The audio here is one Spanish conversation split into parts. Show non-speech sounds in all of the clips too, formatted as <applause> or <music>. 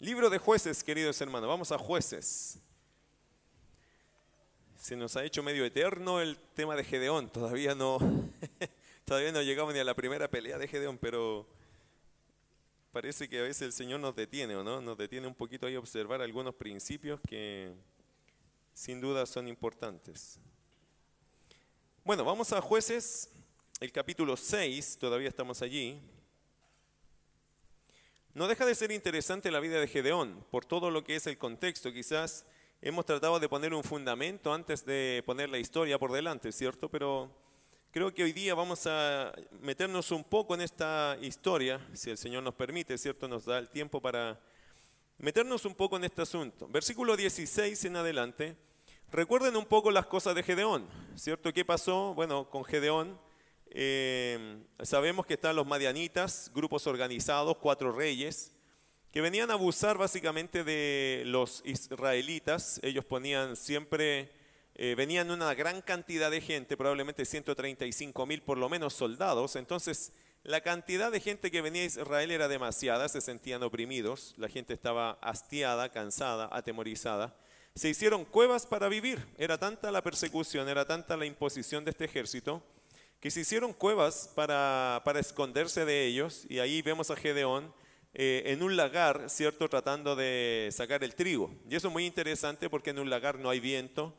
Libro de jueces, queridos hermanos. Vamos a jueces. Se nos ha hecho medio eterno el tema de Gedeón. Todavía no, <laughs> todavía no llegamos ni a la primera pelea de Gedeón, pero parece que a veces el Señor nos detiene, ¿o no? Nos detiene un poquito ahí a observar algunos principios que sin duda son importantes. Bueno, vamos a jueces, el capítulo 6, todavía estamos allí. No deja de ser interesante la vida de Gedeón, por todo lo que es el contexto. Quizás hemos tratado de poner un fundamento antes de poner la historia por delante, ¿cierto? Pero creo que hoy día vamos a meternos un poco en esta historia, si el Señor nos permite, ¿cierto? Nos da el tiempo para meternos un poco en este asunto. Versículo 16 en adelante. Recuerden un poco las cosas de Gedeón, ¿cierto? ¿Qué pasó? Bueno, con Gedeón eh, sabemos que están los madianitas, grupos organizados, cuatro reyes, que venían a abusar básicamente de los israelitas. Ellos ponían siempre, eh, venían una gran cantidad de gente, probablemente 135 mil por lo menos soldados. Entonces, la cantidad de gente que venía a Israel era demasiada, se sentían oprimidos, la gente estaba hastiada, cansada, atemorizada. Se hicieron cuevas para vivir. Era tanta la persecución, era tanta la imposición de este ejército que se hicieron cuevas para, para esconderse de ellos, y ahí vemos a Gedeón eh, en un lagar, ¿cierto?, tratando de sacar el trigo. Y eso es muy interesante porque en un lagar no hay viento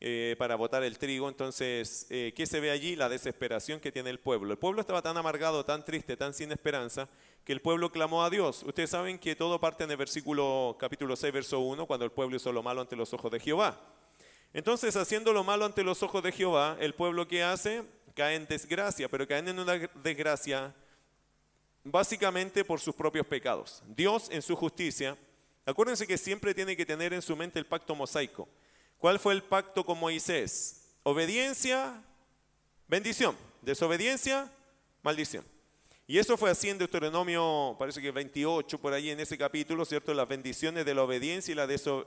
eh, para botar el trigo, entonces, eh, ¿qué se ve allí? La desesperación que tiene el pueblo. El pueblo estaba tan amargado, tan triste, tan sin esperanza, que el pueblo clamó a Dios. Ustedes saben que todo parte en el versículo capítulo 6, verso 1, cuando el pueblo hizo lo malo ante los ojos de Jehová. Entonces, haciendo lo malo ante los ojos de Jehová, el pueblo que hace caen en desgracia, pero caen en una desgracia básicamente por sus propios pecados. Dios en su justicia, acuérdense que siempre tiene que tener en su mente el pacto mosaico. ¿Cuál fue el pacto con Moisés? Obediencia, bendición. Desobediencia, maldición. Y eso fue así en Deuteronomio, parece que 28, por ahí en ese capítulo, ¿cierto? Las bendiciones de la obediencia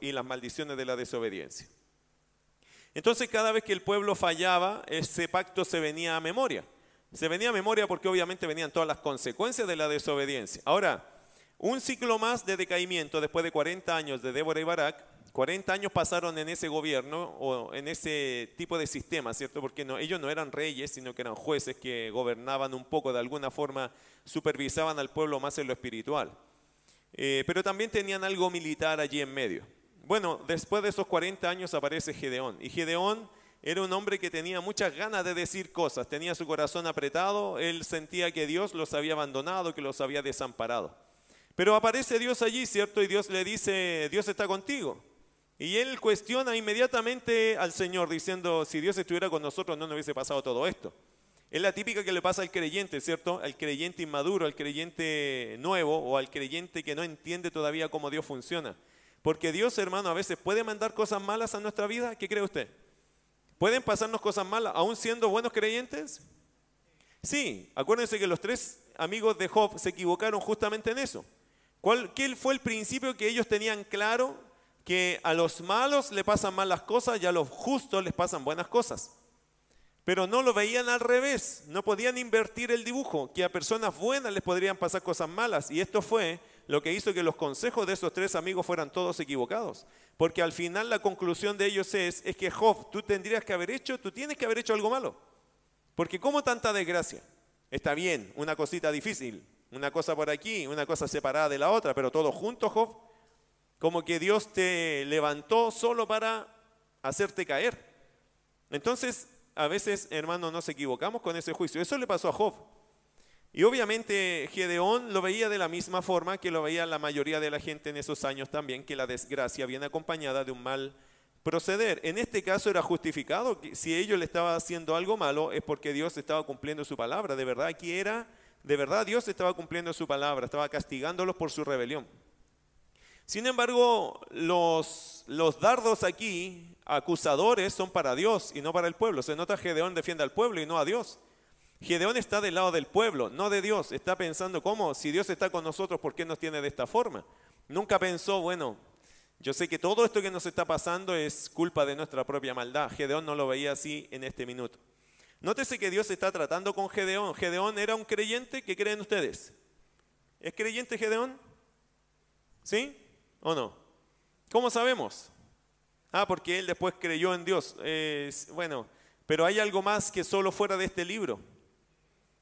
y las maldiciones de la desobediencia. Entonces cada vez que el pueblo fallaba, ese pacto se venía a memoria. Se venía a memoria porque obviamente venían todas las consecuencias de la desobediencia. Ahora, un ciclo más de decaimiento después de 40 años de Débora y Barak, 40 años pasaron en ese gobierno o en ese tipo de sistema, ¿cierto? Porque ellos no eran reyes, sino que eran jueces que gobernaban un poco, de alguna forma supervisaban al pueblo más en lo espiritual. Eh, pero también tenían algo militar allí en medio. Bueno, después de esos 40 años aparece Gedeón. Y Gedeón era un hombre que tenía muchas ganas de decir cosas, tenía su corazón apretado, él sentía que Dios los había abandonado, que los había desamparado. Pero aparece Dios allí, ¿cierto? Y Dios le dice, Dios está contigo. Y él cuestiona inmediatamente al Señor diciendo, si Dios estuviera con nosotros no nos hubiese pasado todo esto. Es la típica que le pasa al creyente, ¿cierto? Al creyente inmaduro, al creyente nuevo o al creyente que no entiende todavía cómo Dios funciona. Porque Dios, hermano, a veces puede mandar cosas malas a nuestra vida. ¿Qué cree usted? ¿Pueden pasarnos cosas malas aún siendo buenos creyentes? Sí, acuérdense que los tres amigos de Job se equivocaron justamente en eso. ¿Cuál, ¿Qué fue el principio que ellos tenían claro? Que a los malos le pasan malas cosas y a los justos les pasan buenas cosas. Pero no lo veían al revés, no podían invertir el dibujo, que a personas buenas les podrían pasar cosas malas. Y esto fue lo que hizo que los consejos de esos tres amigos fueran todos equivocados. Porque al final la conclusión de ellos es, es que Job, tú tendrías que haber hecho, tú tienes que haber hecho algo malo. Porque ¿cómo tanta desgracia? Está bien, una cosita difícil, una cosa por aquí, una cosa separada de la otra, pero todo junto, Job, como que Dios te levantó solo para hacerte caer. Entonces, a veces, hermano, nos equivocamos con ese juicio. Eso le pasó a Job. Y obviamente Gedeón lo veía de la misma forma que lo veía la mayoría de la gente en esos años también, que la desgracia viene acompañada de un mal proceder. En este caso era justificado, si ellos le estaban haciendo algo malo es porque Dios estaba cumpliendo su palabra, de verdad aquí era, de verdad Dios estaba cumpliendo su palabra, estaba castigándolos por su rebelión. Sin embargo, los, los dardos aquí, acusadores, son para Dios y no para el pueblo. Se nota que Gedeón defiende al pueblo y no a Dios. Gedeón está del lado del pueblo, no de Dios. Está pensando, ¿cómo? Si Dios está con nosotros, ¿por qué nos tiene de esta forma? Nunca pensó, bueno, yo sé que todo esto que nos está pasando es culpa de nuestra propia maldad. Gedeón no lo veía así en este minuto. Nótese que Dios está tratando con Gedeón. Gedeón era un creyente, ¿qué creen ustedes? ¿Es creyente Gedeón? ¿Sí? ¿O no? ¿Cómo sabemos? Ah, porque él después creyó en Dios. bueno, pero hay algo más que solo fuera de este libro.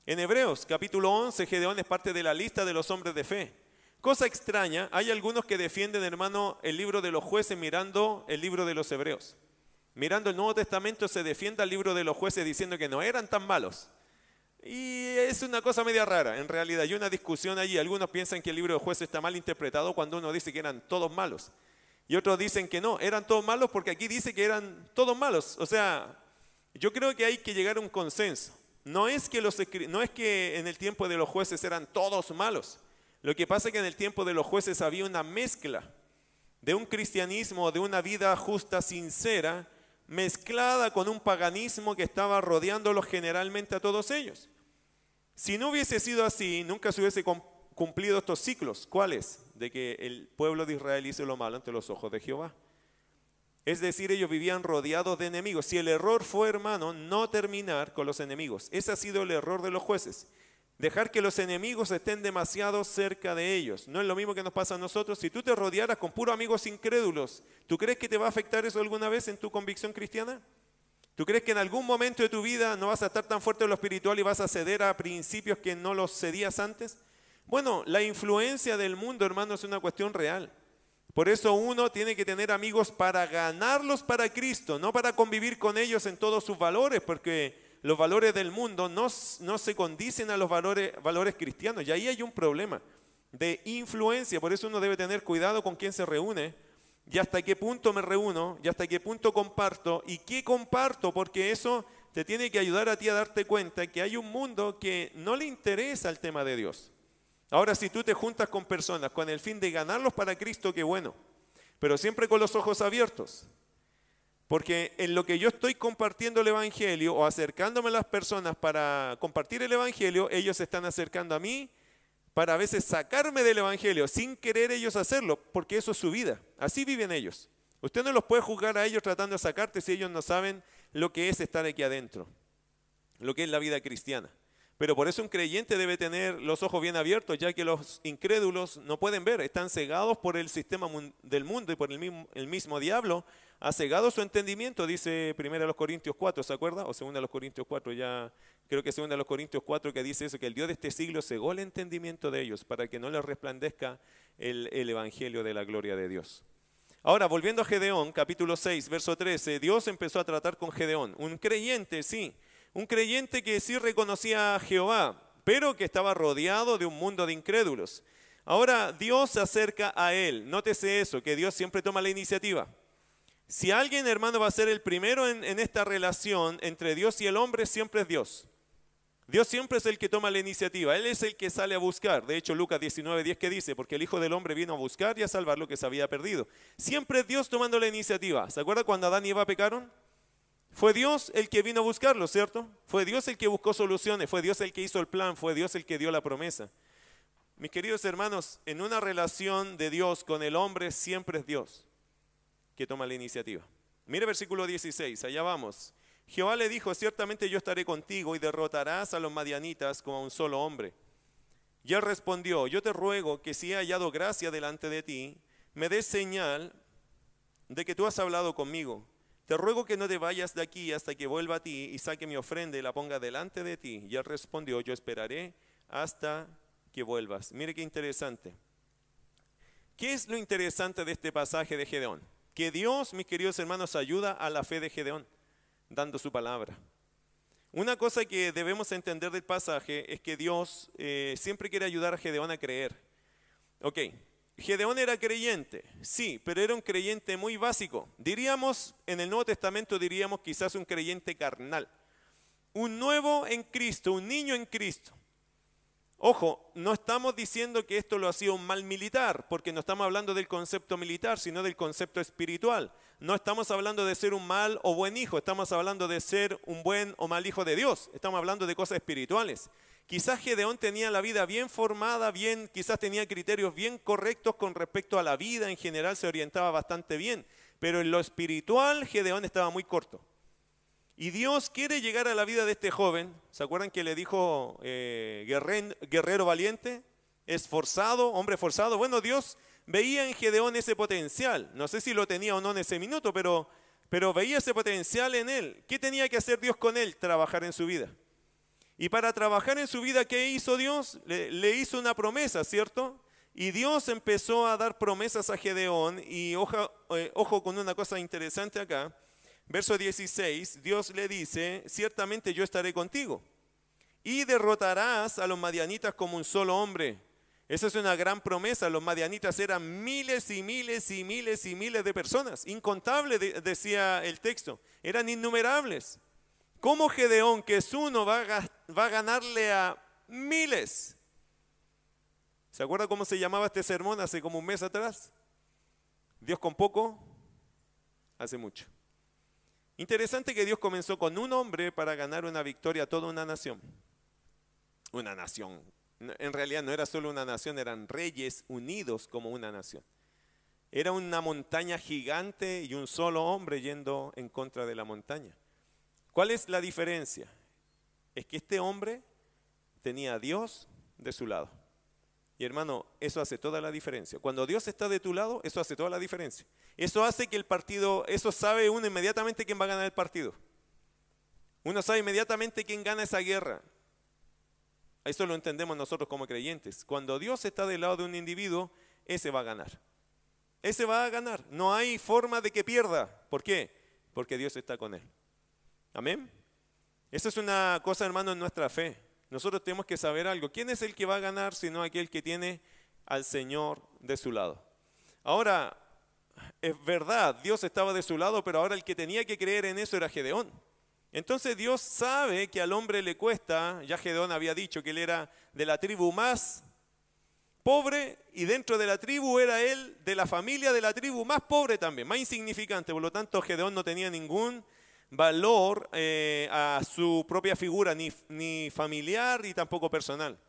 En Hebreos capítulo 11, Gedeón es parte de la lista de los hombres de fe. Cosa extraña, hay algunos que defienden, hermano, el libro de los jueces mirando el libro de los Hebreos. Mirando el Nuevo Testamento se defiende al libro de los jueces diciendo que no eran tan malos. Y es una cosa media rara, en realidad. Hay una discusión allí. Algunos piensan que el libro de jueces está mal interpretado cuando uno dice que eran todos malos. Y otros dicen que no, eran todos malos porque aquí dice que eran todos malos. O sea, yo creo que hay que llegar a un consenso. No es que, los, no es que en el tiempo de los jueces eran todos malos. Lo que pasa es que en el tiempo de los jueces había una mezcla de un cristianismo, de una vida justa, sincera, mezclada con un paganismo que estaba rodeándolos generalmente a todos ellos. Si no hubiese sido así, nunca se hubiese cumplido estos ciclos. ¿Cuáles? De que el pueblo de Israel hizo lo malo ante los ojos de Jehová. Es decir, ellos vivían rodeados de enemigos. Si el error fue, hermano, no terminar con los enemigos. Ese ha sido el error de los jueces. Dejar que los enemigos estén demasiado cerca de ellos. No es lo mismo que nos pasa a nosotros. Si tú te rodearas con puros amigos incrédulos, ¿tú crees que te va a afectar eso alguna vez en tu convicción cristiana? ¿Tú crees que en algún momento de tu vida no vas a estar tan fuerte en lo espiritual y vas a ceder a principios que no los cedías antes? Bueno, la influencia del mundo, hermano, es una cuestión real. Por eso uno tiene que tener amigos para ganarlos para Cristo, no para convivir con ellos en todos sus valores, porque los valores del mundo no, se condicen a los valores, valores cristianos. Y ahí hay un problema de influencia. Por eso uno debe tener cuidado con quién se reúne y hasta qué punto me reúno y hasta qué punto comparto y qué comparto, porque eso te tiene que ayudar a ti a darte cuenta que hay un mundo que no le interesa el tema de Dios. Ahora, si tú te juntas con personas con el fin de ganarlos para Cristo, qué bueno, pero siempre con los ojos abiertos. Porque en lo que yo estoy compartiendo el Evangelio o acercándome a las personas para compartir el Evangelio, ellos se están acercando a mí para a veces sacarme del Evangelio sin querer ellos hacerlo, porque eso es su vida. Así viven ellos. Usted no los puede juzgar a ellos tratando de sacarte si ellos no saben lo que es estar aquí adentro, lo que es la vida cristiana. Pero por eso un creyente debe tener los ojos bien abiertos, ya que los incrédulos no pueden ver, están cegados por el sistema del mundo y por el mismo, diablo, ha cegado su entendimiento, dice 1 Corintios 4, ¿se acuerda? O 2 Corintios 4, ya creo que 2 Corintios 4 que dice eso, que el Dios de este siglo cegó el entendimiento de ellos para que no les resplandezca el, el Evangelio de la gloria de Dios. Ahora, volviendo a Gedeón, capítulo 6, verso 13, Dios empezó a tratar con Gedeón, un creyente, sí, un creyente que sí reconocía a Jehová, pero que estaba rodeado de un mundo de incrédulos. Ahora Dios se acerca a él. Nótese eso, que Dios siempre toma la iniciativa. Si alguien, hermano, va a ser el primero en, esta relación entre Dios y el hombre, siempre es Dios. Dios siempre es el que toma la iniciativa, Él es el que sale a buscar. De hecho, Lucas 19, 10 que dice, porque el Hijo del Hombre vino a buscar y a salvar lo que se había perdido. Siempre es Dios tomando la iniciativa. ¿Se acuerda cuando Adán y Eva pecaron? Fue Dios el que vino a buscarlo, ¿cierto? Fue Dios el que buscó soluciones, fue Dios el que hizo el plan, fue Dios el que dio la promesa. Mis queridos hermanos, en una relación de Dios con el hombre siempre es Dios que toma la iniciativa. Mire versículo 16, allá vamos. Jehová le dijo, ciertamente yo estaré contigo y derrotarás a los madianitas como a un solo hombre. Y él respondió, yo te ruego que si he hallado gracia delante de ti, me des señal de que tú has hablado conmigo. Te ruego que no te vayas de aquí hasta que vuelva a ti y saque mi ofrenda y la ponga delante de ti. Y él respondió, yo esperaré hasta que vuelvas. Mire qué interesante. ¿Qué es lo interesante de este pasaje de Gedeón? Que Dios, mis queridos hermanos, ayuda a la fe de Gedeón, dando su palabra. Una cosa que debemos entender del pasaje es que Dios eh, siempre quiere ayudar a Gedeón a creer. Ok, Gedeón era creyente, sí, pero era un creyente muy básico. Diríamos, en el Nuevo Testamento diríamos quizás un creyente carnal. Un nuevo en Cristo, un niño en Cristo. Ojo, no estamos diciendo que esto lo hacía un mal militar, porque no estamos hablando del concepto militar, sino del concepto espiritual. No estamos hablando de ser un mal o buen hijo, estamos hablando de ser un buen o mal hijo de Dios. Estamos hablando de cosas espirituales. Quizás Gedeón tenía la vida bien formada, bien, quizás tenía criterios bien correctos con respecto a la vida, en general se orientaba bastante bien, pero en lo espiritual Gedeón estaba muy corto. Y Dios quiere llegar a la vida de este joven. ¿Se acuerdan que le dijo eh, guerrero, valiente? Esforzado, hombre forzado. Bueno, Dios veía en Gedeón ese potencial. No sé si lo tenía o no en ese minuto, pero, pero veía ese potencial en él. ¿Qué tenía que hacer Dios con él? Trabajar en su vida. Y para trabajar en su vida, ¿qué hizo Dios? Le, hizo una promesa, ¿cierto? Y Dios empezó a dar promesas a Gedeón. Y ojo, eh, ojo con una cosa interesante acá. Verso 16, Dios le dice, ciertamente yo estaré contigo. Y derrotarás a los madianitas como un solo hombre esa es una gran promesa. Los madianitas eran miles y miles y miles y miles de personas. Incontable, decía el texto. Eran innumerables. ¿Cómo Gedeón, que es uno, va a, ganarle a miles? ¿Se acuerda cómo se llamaba este sermón hace como un mes atrás? Dios con poco, hace mucho. Interesante que Dios comenzó con un hombre para ganar una victoria a toda una nación. Una nación en realidad no era solo una nación, eran reyes unidos como una nación. Era una montaña gigante y un solo hombre yendo en contra de la montaña. ¿Cuál es la diferencia? Es que este hombre tenía a Dios de su lado. Y hermano, eso hace toda la diferencia. Cuando Dios está de tu lado, eso hace toda la diferencia. Eso hace que el partido, eso sabe uno inmediatamente quién va a ganar el partido. Uno sabe inmediatamente quién gana esa guerra. Eso lo entendemos nosotros como creyentes. Cuando Dios está del lado de un individuo, ese va a ganar. Ese va a ganar. No hay forma de que pierda. ¿Por qué? Porque Dios está con él. Amén. Esa es una cosa, hermano, en nuestra fe. Nosotros tenemos que saber algo. ¿Quién es el que va a ganar sino aquel que tiene al Señor de su lado? Ahora, es verdad, Dios estaba de su lado, pero ahora el que tenía que creer en eso era Gedeón. Entonces Dios sabe que al hombre le cuesta, ya Gedeón había dicho que él era de la tribu más pobre y dentro de la tribu era él de la familia de la tribu más pobre también, más insignificante. Por lo tanto, Gedeón no tenía ningún valor eh, a su propia figura, ni, ni familiar ni tampoco personal.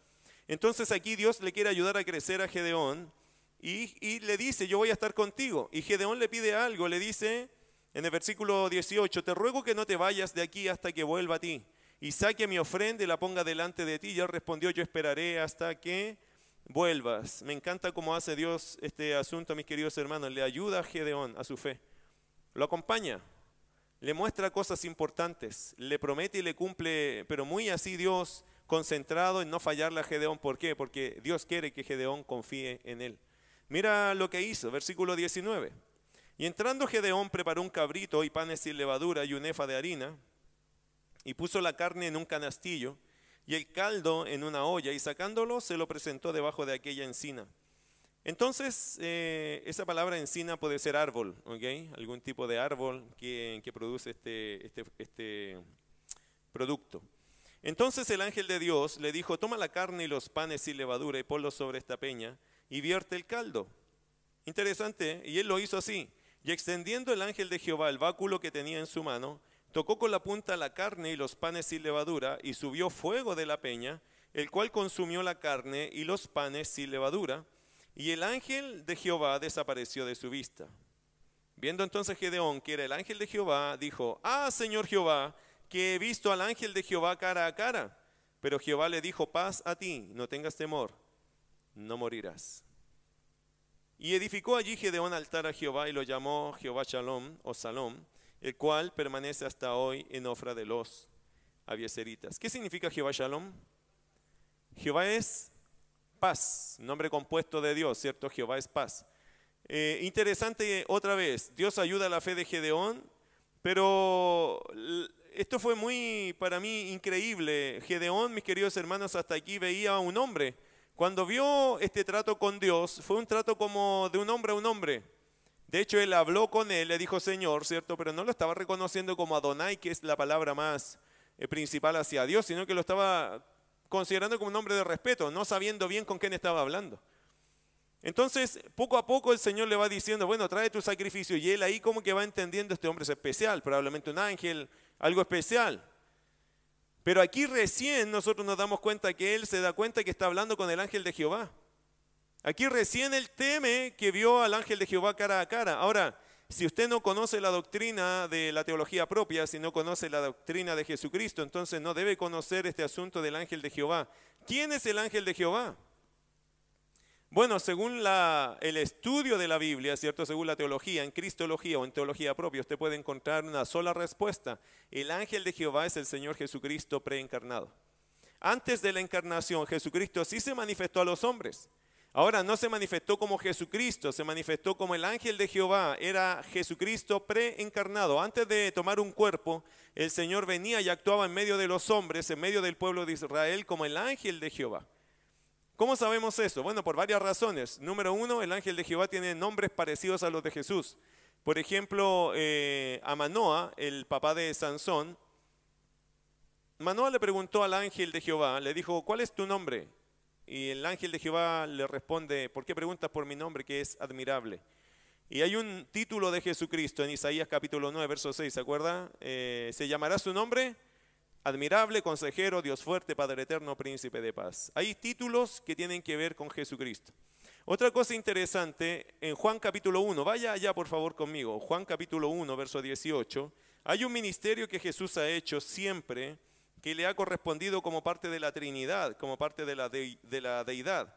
Entonces aquí Dios le quiere ayudar a crecer a Gedeón y, y le dice, yo voy a estar contigo. Y Gedeón le pide algo, le dice, en el versículo 18, te ruego que no te vayas de aquí hasta que vuelva a ti y saque mi ofrenda y la ponga delante de ti. Y él respondió, yo esperaré hasta que vuelvas. Me encanta cómo hace Dios este asunto, mis queridos hermanos. Le ayuda a Gedeón a su fe. Lo acompaña, le muestra cosas importantes, le promete y le cumple, pero muy así Dios concentrado en no fallarle a Gedeón. ¿Por qué? Porque Dios quiere que Gedeón confíe en él. Mira lo que hizo, versículo 19. Y entrando Gedeón preparó un cabrito y panes sin levadura y un efa de harina, y puso la carne en un canastillo y el caldo en una olla, y sacándolo se lo presentó debajo de aquella encina. Entonces, eh, esa palabra encina puede ser árbol, ¿ok? Algún tipo de árbol que, produce este, este, este producto. Entonces el ángel de Dios le dijo, toma la carne y los panes sin levadura y ponlos sobre esta peña y vierte el caldo. Interesante, y él lo hizo así. Y extendiendo el ángel de Jehová el báculo que tenía en su mano, tocó con la punta la carne y los panes sin levadura, y subió fuego de la peña, el cual consumió la carne y los panes sin levadura, y el ángel de Jehová desapareció de su vista. Viendo entonces Gedeón que era el ángel de Jehová, dijo, Ah, Señor Jehová, que he visto al ángel de Jehová cara a cara. Pero Jehová le dijo, paz a ti, no tengas temor, no morirás. Y edificó allí Gedeón altar a Jehová y lo llamó Jehová Shalom o Salom, el cual permanece hasta hoy en ofra de los abieseritas. ¿Qué significa Jehová Shalom? Jehová es paz, nombre compuesto de Dios, ¿cierto? Jehová es paz. Eh, interesante otra vez, Dios ayuda a la fe de Gedeón, pero esto fue muy para mí increíble. Gedeón, mis queridos hermanos, hasta aquí veía a un hombre cuando vio este trato con Dios, fue un trato como de un hombre a un hombre. De hecho, él habló con él, le dijo Señor, ¿cierto? Pero no lo estaba reconociendo como Adonai, que es la palabra más eh, principal hacia Dios, sino que lo estaba considerando como un hombre de respeto, no sabiendo bien con quién estaba hablando. Entonces, poco a poco el Señor le va diciendo, bueno, trae tu sacrificio. Y él ahí como que va entendiendo, este hombre es especial, probablemente un ángel, algo especial. Pero aquí recién nosotros nos damos cuenta que él se da cuenta que está hablando con el ángel de Jehová. Aquí recién él teme que vio al ángel de Jehová cara a cara. Ahora, si usted no conoce la doctrina de la teología propia, si no conoce la doctrina de Jesucristo, entonces no debe conocer este asunto del ángel de Jehová. ¿Quién es el ángel de Jehová? Bueno, según la, el estudio de la Biblia, ¿cierto? Según la teología, en cristología o en teología propia, usted puede encontrar una sola respuesta. El ángel de Jehová es el Señor Jesucristo preencarnado. Antes de la encarnación, Jesucristo sí se manifestó a los hombres. Ahora no se manifestó como Jesucristo, se manifestó como el ángel de Jehová. Era Jesucristo preencarnado. Antes de tomar un cuerpo, el Señor venía y actuaba en medio de los hombres, en medio del pueblo de Israel, como el ángel de Jehová. ¿Cómo sabemos eso? Bueno, por varias razones. Número uno, el ángel de Jehová tiene nombres parecidos a los de Jesús. Por ejemplo, eh, a Manoa, el papá de Sansón, Manoa le preguntó al ángel de Jehová, le dijo, ¿cuál es tu nombre? Y el ángel de Jehová le responde, ¿por qué preguntas por mi nombre que es admirable? Y hay un título de Jesucristo en Isaías capítulo 9, verso 6, ¿se acuerda? Eh, ¿Se llamará su nombre? Admirable, consejero, Dios fuerte, Padre eterno, príncipe de paz. Hay títulos que tienen que ver con Jesucristo. Otra cosa interesante, en Juan capítulo 1, vaya allá por favor conmigo, Juan capítulo 1, verso 18, hay un ministerio que Jesús ha hecho siempre que le ha correspondido como parte de la Trinidad, como parte de la, de, la deidad.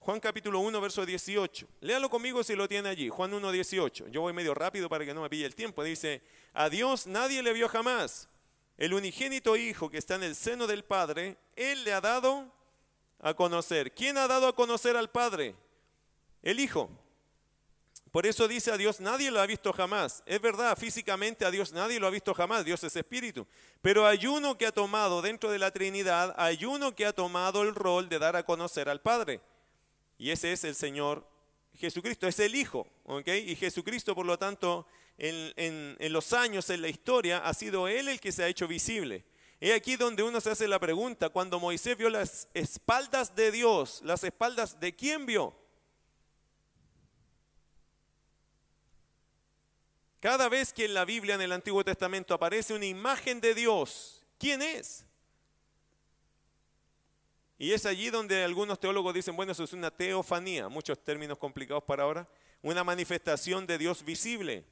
Juan capítulo 1, verso 18. Léalo conmigo si lo tiene allí. Juan 1, 18. Yo voy medio rápido para que no me pille el tiempo. Dice, a Dios nadie le vio jamás. El unigénito Hijo que está en el seno del Padre, Él le ha dado a conocer. ¿Quién ha dado a conocer al Padre? El Hijo. Por eso dice a Dios, nadie lo ha visto jamás. Es verdad, físicamente a Dios nadie lo ha visto jamás, Dios es espíritu. Pero hay uno que ha tomado dentro de la Trinidad, hay uno que ha tomado el rol de dar a conocer al Padre. Y ese es el Señor Jesucristo, es el Hijo. Y Jesucristo, por lo tanto, en, los años, en la historia, ha sido Él el que se ha hecho visible. Es aquí donde uno se hace la pregunta, cuando Moisés vio las espaldas de Dios, las espaldas de quién vio? Cada vez que en la Biblia, en el Antiguo Testamento, aparece una imagen de Dios, ¿quién es? Y es allí donde algunos teólogos dicen, bueno, eso es una teofanía, muchos términos complicados para ahora, una manifestación de Dios visible.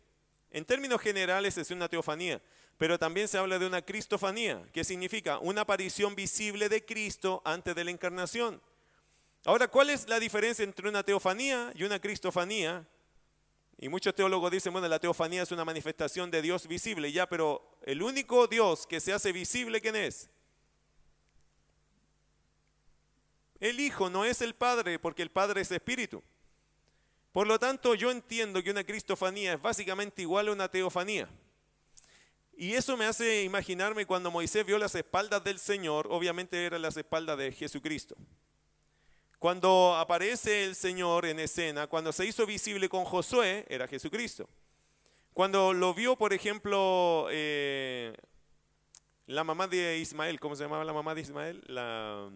En términos generales es una teofanía, pero también se habla de una cristofanía, que significa una aparición visible de Cristo antes de la encarnación. Ahora, ¿cuál es la diferencia entre una teofanía y una cristofanía? Y muchos teólogos dicen, bueno, la teofanía es una manifestación de Dios visible, ya, pero el único Dios que se hace visible, ¿quién es? El Hijo no es el Padre, porque el Padre es Espíritu. Por lo tanto, yo entiendo que una cristofanía es básicamente igual a una teofanía. Y eso me hace imaginarme cuando Moisés vio las espaldas del Señor, obviamente eran las espaldas de Jesucristo. Cuando aparece el Señor en escena, cuando se hizo visible con Josué, era Jesucristo. Cuando lo vio, por ejemplo, eh, la mamá de Ismael, ¿cómo se llamaba la mamá de Ismael? La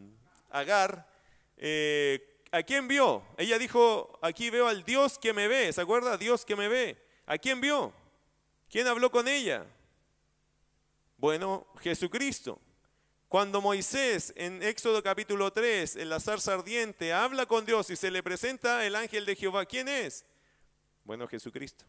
Agar. Eh, ¿A quién vio? Ella dijo, aquí veo al Dios que me ve. ¿Se acuerda? Dios que me ve. ¿A quién vio? ¿Quién habló con ella? Bueno, Jesucristo. Cuando Moisés en Éxodo capítulo 3, en la zarza ardiente, habla con Dios y se le presenta el ángel de Jehová, ¿quién es? Bueno, Jesucristo.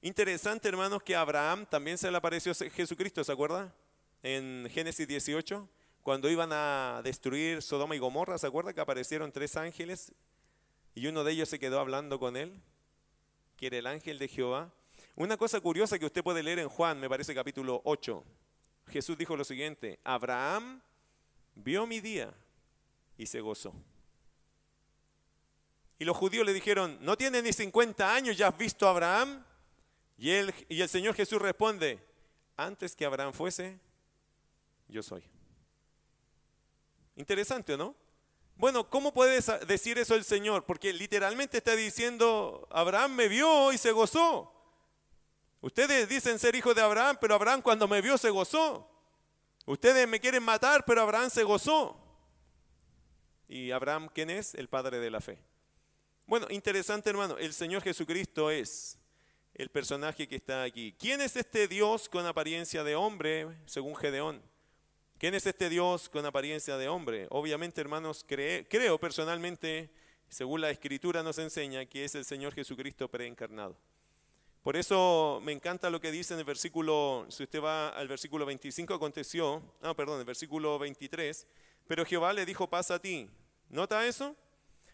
Interesante, hermanos, que a Abraham también se le apareció Jesucristo, ¿se acuerda? En Génesis 18 cuando iban a destruir Sodoma y Gomorra, ¿se acuerda que aparecieron tres ángeles y uno de ellos se quedó hablando con él? Que era el ángel de Jehová. Una cosa curiosa que usted puede leer en Juan, me parece capítulo 8. Jesús dijo lo siguiente, Abraham vio mi día y se gozó. Y los judíos le dijeron, no tiene ni 50 años, ¿ya has visto a Abraham? Y, y el Señor Jesús responde, antes que Abraham fuese, yo soy. Interesante, ¿no? Bueno, ¿cómo puede decir eso el Señor? Porque literalmente está diciendo, Abraham me vio y se gozó. Ustedes dicen ser hijo de Abraham, pero Abraham cuando me vio se gozó. Ustedes me quieren matar, pero Abraham se gozó. ¿Y Abraham quién es? El padre de la fe. Bueno, interesante hermano, el Señor Jesucristo es el personaje que está aquí. ¿Quién es este Dios con apariencia de hombre, según Gedeón? ¿Quién es este Dios con apariencia de hombre? Obviamente, hermanos, creo personalmente, según la Escritura nos enseña, que es el Señor Jesucristo preencarnado. Por eso me encanta lo que dice en el versículo, si usted va al versículo 25, aconteció, ah, perdón, el versículo 23, pero Jehová le dijo, pasa a ti. ¿Nota eso?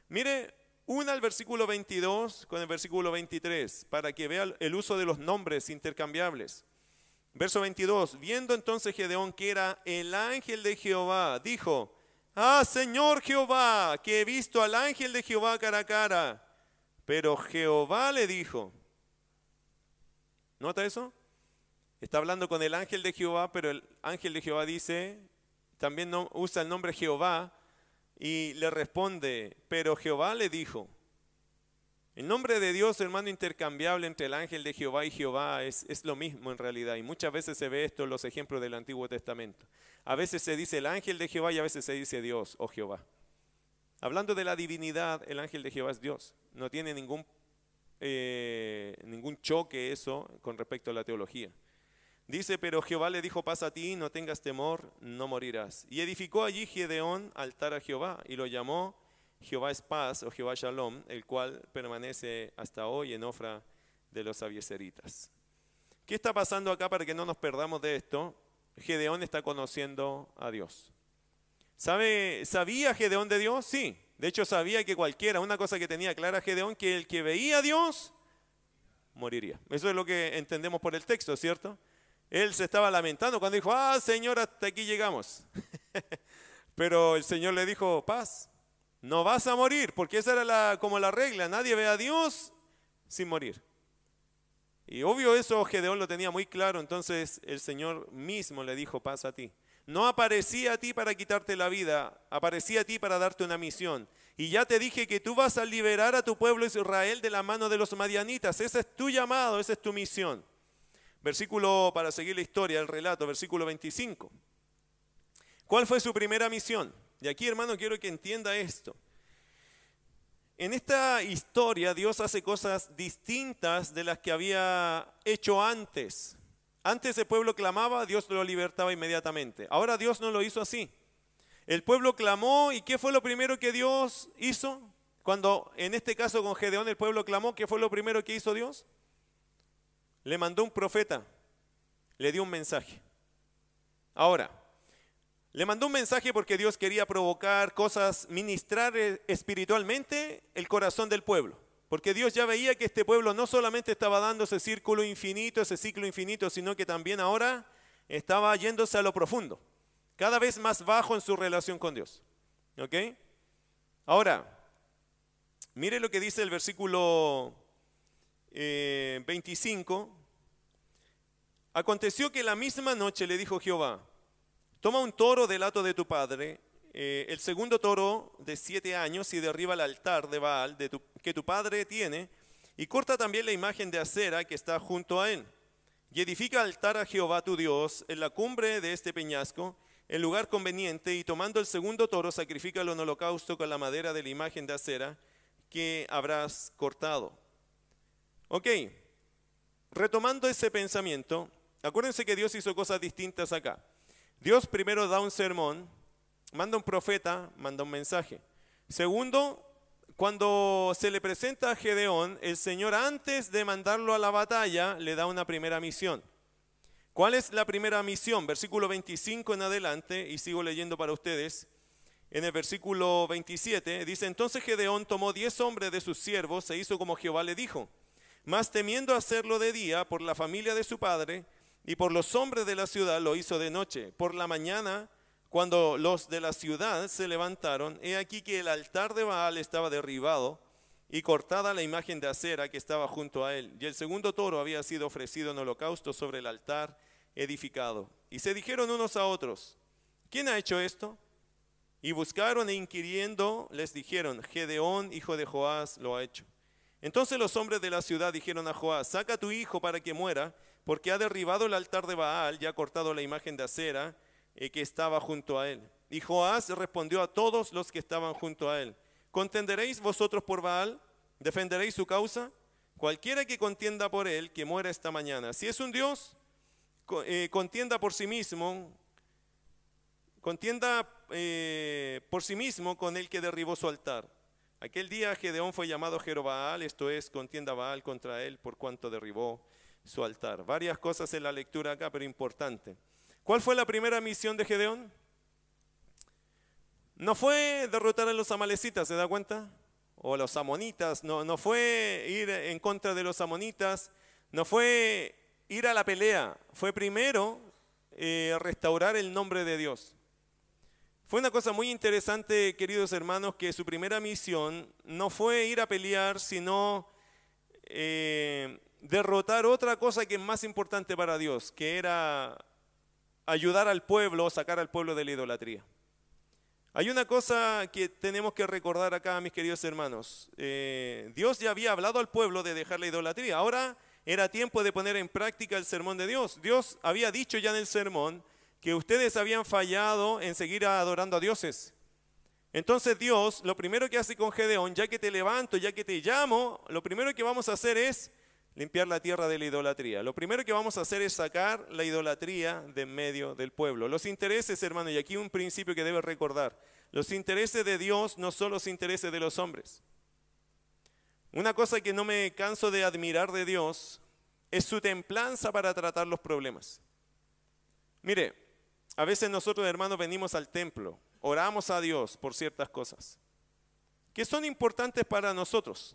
Mire, una al versículo 22 con el versículo 23, para que vea el uso de los nombres intercambiables. Verso 22, viendo entonces Gedeón que era el ángel de Jehová, dijo, ah, Señor Jehová, que he visto al ángel de Jehová cara a cara. Pero Jehová le dijo, ¿nota eso? Está hablando con el ángel de Jehová, pero el ángel de Jehová dice, también usa el nombre Jehová y le responde, pero Jehová le dijo, el nombre de Dios, hermano, intercambiable entre el ángel de Jehová y Jehová es, es, lo mismo en realidad. Y muchas veces se ve esto en los ejemplos del Antiguo Testamento. A veces se dice el ángel de Jehová y a veces se dice Dios o Jehová. Hablando de la divinidad, el ángel de Jehová es Dios. No tiene ningún, eh, ningún choque eso con respecto a la teología. Dice, pero Jehová le dijo, pasa a ti, no tengas temor, no morirás. Y edificó allí Gedeón altar a Jehová y lo llamó Jehová es paz o Jehová Shalom, el cual permanece hasta hoy en Ofra de los abieseritas. ¿Qué está pasando acá para que no nos perdamos de esto? Gedeón está conociendo a Dios. ¿Sabe, ¿Sabía Gedeón de Dios? Sí. De hecho, sabía que cualquiera, una cosa que tenía clara Gedeón, que el que veía a Dios moriría. Eso es lo que entendemos por el texto, ¿cierto? Él se estaba lamentando cuando dijo, ah, Señor, hasta aquí llegamos. <laughs> Pero el Señor le dijo, paz, no vas a morir, porque esa era la, como la regla, nadie ve a Dios sin morir. Y obvio eso Gedeón lo tenía muy claro, entonces el Señor mismo le dijo, paz a ti. No aparecía a ti para quitarte la vida, aparecía a ti para darte una misión. Y ya te dije que tú vas a liberar a tu pueblo Israel de la mano de los madianitas. Ese es tu llamado, esa es tu misión. Versículo, para seguir la historia, el relato, versículo 25. ¿Cuál fue su primera misión? Y aquí, hermano, quiero que entienda esto. En esta historia Dios hace cosas distintas de las que había hecho antes. Antes el pueblo clamaba, Dios lo libertaba inmediatamente. Ahora Dios no lo hizo así. El pueblo clamó y ¿qué fue lo primero que Dios hizo? Cuando en este caso con Gedeón el pueblo clamó, ¿qué fue lo primero que hizo Dios? Le mandó un profeta, le dio un mensaje. Ahora, le mandó un mensaje porque Dios quería provocar cosas, ministrar eh, espiritualmente el corazón del pueblo. Porque Dios ya veía que este pueblo no solamente estaba dando ese círculo infinito, ese ciclo infinito, sino que también ahora estaba yéndose a lo profundo, cada vez más bajo en su relación con Dios. ¿Ok? Ahora, mire lo que dice el versículo 25. Eh, Aconteció que la misma noche le dijo Jehová, Toma un toro del hato de tu padre, eh, el segundo toro de siete años, y derriba el altar de Baal que tu padre tiene, y corta también la imagen de acera que está junto a él. Y edifica altar a Jehová tu Dios en la cumbre de este peñasco, en lugar conveniente, y tomando el segundo toro, sacrifica en holocausto con la madera de la imagen de acera que habrás cortado. Ok, retomando ese pensamiento, acuérdense que Dios hizo cosas distintas acá. Dios primero da un sermón, manda un profeta, manda un mensaje. Segundo, cuando se le presenta a Gedeón, el Señor antes de mandarlo a la batalla le da una primera misión. ¿Cuál es la primera misión? Versículo 25 en adelante, y sigo leyendo para ustedes. En el versículo 27 dice, entonces Gedeón tomó diez hombres de sus siervos, se hizo como Jehová le dijo. Mas temiendo hacerlo de día por la familia de su padre, y por los hombres de la ciudad lo hizo de noche. Por la mañana, cuando los de la ciudad se levantaron, he aquí que el altar de Baal estaba derribado y cortada la imagen de acera que estaba junto a él. Y el segundo toro había sido ofrecido en holocausto sobre el altar edificado. Y se dijeron unos a otros, ¿quién ha hecho esto? Y buscaron e inquiriendo les dijeron, Gedeón, hijo de Joás, lo ha hecho. Entonces los hombres de la ciudad dijeron a Joás, saca a tu hijo para que muera porque ha derribado el altar de Baal y ha cortado la imagen de acera eh, que estaba junto a él. Y Joás respondió a todos los que estaban junto a él, ¿contenderéis vosotros por Baal? ¿Defenderéis su causa? Cualquiera que contienda por él, que muera esta mañana. Si es un Dios, eh, contienda por sí mismo, contienda eh, por sí mismo con el que derribó su altar. Aquel día Gedeón fue llamado Jerobaal, esto es, contienda Baal contra él por cuanto derribó su altar. Varias cosas en la lectura acá, pero importante. ¿Cuál fue la primera misión de Gedeón? No fue derrotar a los amalecitas, ¿se da cuenta? o los amonitas, no, no fue ir en contra de los amonitas, no fue ir a la pelea, fue primero eh, restaurar el nombre de Dios. Fue una cosa muy interesante, queridos hermanos, que su primera misión no fue ir a pelear, sino eh, derrotar otra cosa que es más importante para Dios, que era ayudar al pueblo, sacar al pueblo de la idolatría. Hay una cosa que tenemos que recordar acá, mis queridos hermanos. Eh, Dios ya había hablado al pueblo de dejar la idolatría. Ahora era tiempo de poner en práctica el sermón de Dios. Dios había dicho ya en el sermón que ustedes habían fallado en seguir adorando a dioses. Entonces Dios, lo primero que hace con Gedeón, ya que te levanto, ya que te llamo, lo primero que vamos a hacer es limpiar la tierra de la idolatría. Lo primero que vamos a hacer es sacar la idolatría de en medio del pueblo. Los intereses, hermano, y aquí un principio que debes recordar. Los intereses de Dios no son los intereses de los hombres. Una cosa que no me canso de admirar de Dios es su templanza para tratar los problemas. Mire, a veces nosotros, hermanos, venimos al templo, oramos a Dios por ciertas cosas que son importantes para nosotros.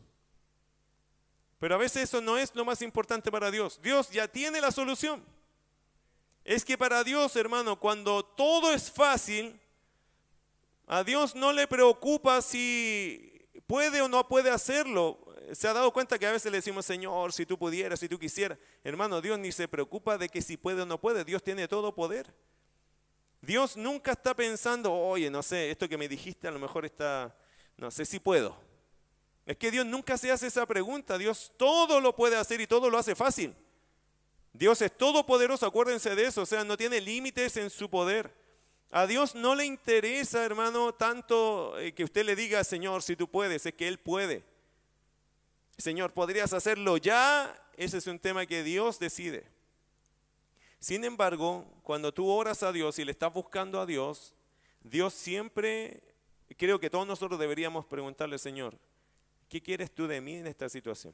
Pero a veces eso no es lo más importante para Dios. Dios ya tiene la solución. Es que para Dios, hermano, cuando todo es fácil, a Dios no le preocupa si puede o no puede hacerlo. Se ha dado cuenta que a veces le decimos, Señor, si tú pudieras, si tú quisieras. Hermano, Dios ni se preocupa de que si puede o no puede. Dios tiene todo poder. Dios nunca está pensando, oye, no sé, esto que me dijiste a lo mejor está, no sé si puedo. Es que Dios nunca se hace esa pregunta. Dios todo lo puede hacer y todo lo hace fácil. Dios es todopoderoso, acuérdense de eso, o sea, no tiene límites en su poder. A Dios no le interesa, hermano, tanto eh, que usted le diga, Señor, si tú puedes, es que Él puede. Señor, ¿podrías hacerlo ya? Ese es un tema que Dios decide. Sin embargo, cuando tú oras a Dios y le estás buscando a Dios, Dios siempre, creo que todos nosotros deberíamos preguntarle, Señor, ¿qué quieres tú de mí en esta situación?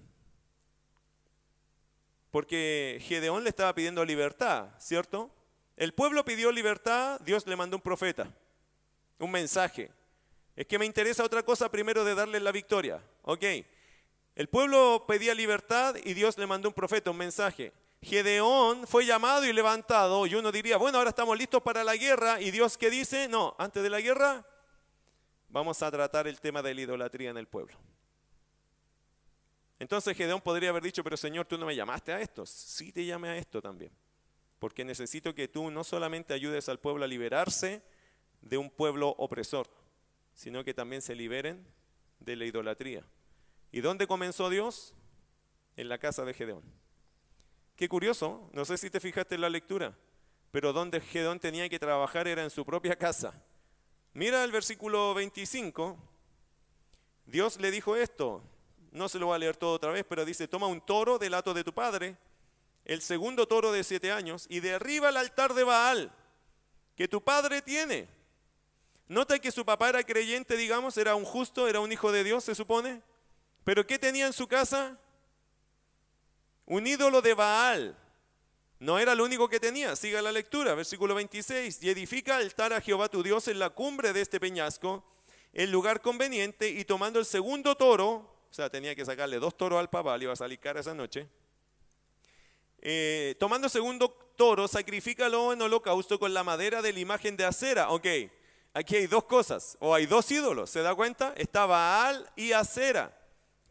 Porque Gedeón le estaba pidiendo libertad, ¿cierto? El pueblo pidió libertad, Dios le mandó un profeta, un mensaje. Es que me interesa otra cosa primero de darle la victoria. Ok, el pueblo pedía libertad y Dios le mandó un profeta, un mensaje. Gedeón fue llamado y levantado y uno diría, bueno, ahora estamos listos para la guerra y Dios qué dice, no, antes de la guerra vamos a tratar el tema de la idolatría en el pueblo. Entonces Gedeón podría haber dicho, pero Señor, tú no me llamaste a esto. Sí te llamé a esto también. Porque necesito que tú no solamente ayudes al pueblo a liberarse de un pueblo opresor, sino que también se liberen de la idolatría. ¿Y dónde comenzó Dios? En la casa de Gedeón. Qué curioso, no sé si te fijaste en la lectura, pero donde Gedeón tenía que trabajar era en su propia casa. Mira el versículo 25. Dios le dijo esto, no se lo voy a leer todo otra vez, pero dice, toma un toro del hato de tu padre, el segundo toro de siete años, y derriba el altar de Baal que tu padre tiene. Nota que su papá era creyente, digamos, era un justo, era un hijo de Dios, se supone. Pero ¿qué tenía en su casa? Un ídolo de Baal. No era lo único que tenía. Siga la lectura, versículo 26. Y edifica altar a Jehová tu Dios en la cumbre de este peñasco, el lugar conveniente, y tomando el segundo toro, sea, tenía que sacarle dos toros al papá, le iba a salir cara esa noche. Eh, tomando segundo toro, sacrifícalo en holocausto con la madera de la imagen de acera. Ok, aquí hay dos cosas, o hay dos ídolos, ¿se da cuenta? Está Baal y acera.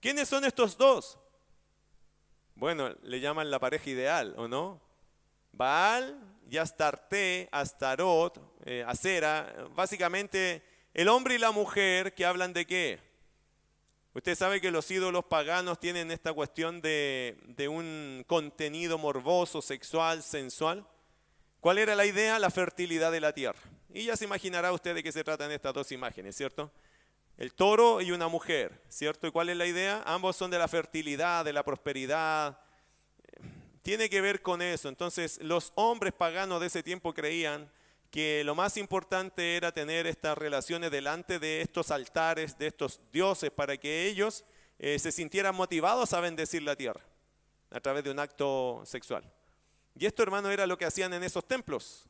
¿Quiénes son estos dos? Bueno, le llaman la pareja ideal, ¿o no? Baal y Astarte, Astarot, eh, acera, básicamente el hombre y la mujer que hablan de qué? Usted sabe que los ídolos paganos tienen esta cuestión de, un contenido morboso, sexual, sensual. ¿Cuál era la idea? La fertilidad de la tierra. Y ya se imaginará usted de qué se tratan estas dos imágenes, ¿cierto? El toro y una mujer, ¿cierto? ¿Y cuál es la idea? Ambos son de la fertilidad, de la prosperidad. Tiene que ver con eso. Entonces, los hombres paganos de ese tiempo creían que lo más importante era tener estas relaciones delante de estos altares, de estos dioses, para que ellos eh, se sintieran motivados a bendecir la tierra a través de un acto sexual. Y esto, hermano, era lo que hacían en esos templos.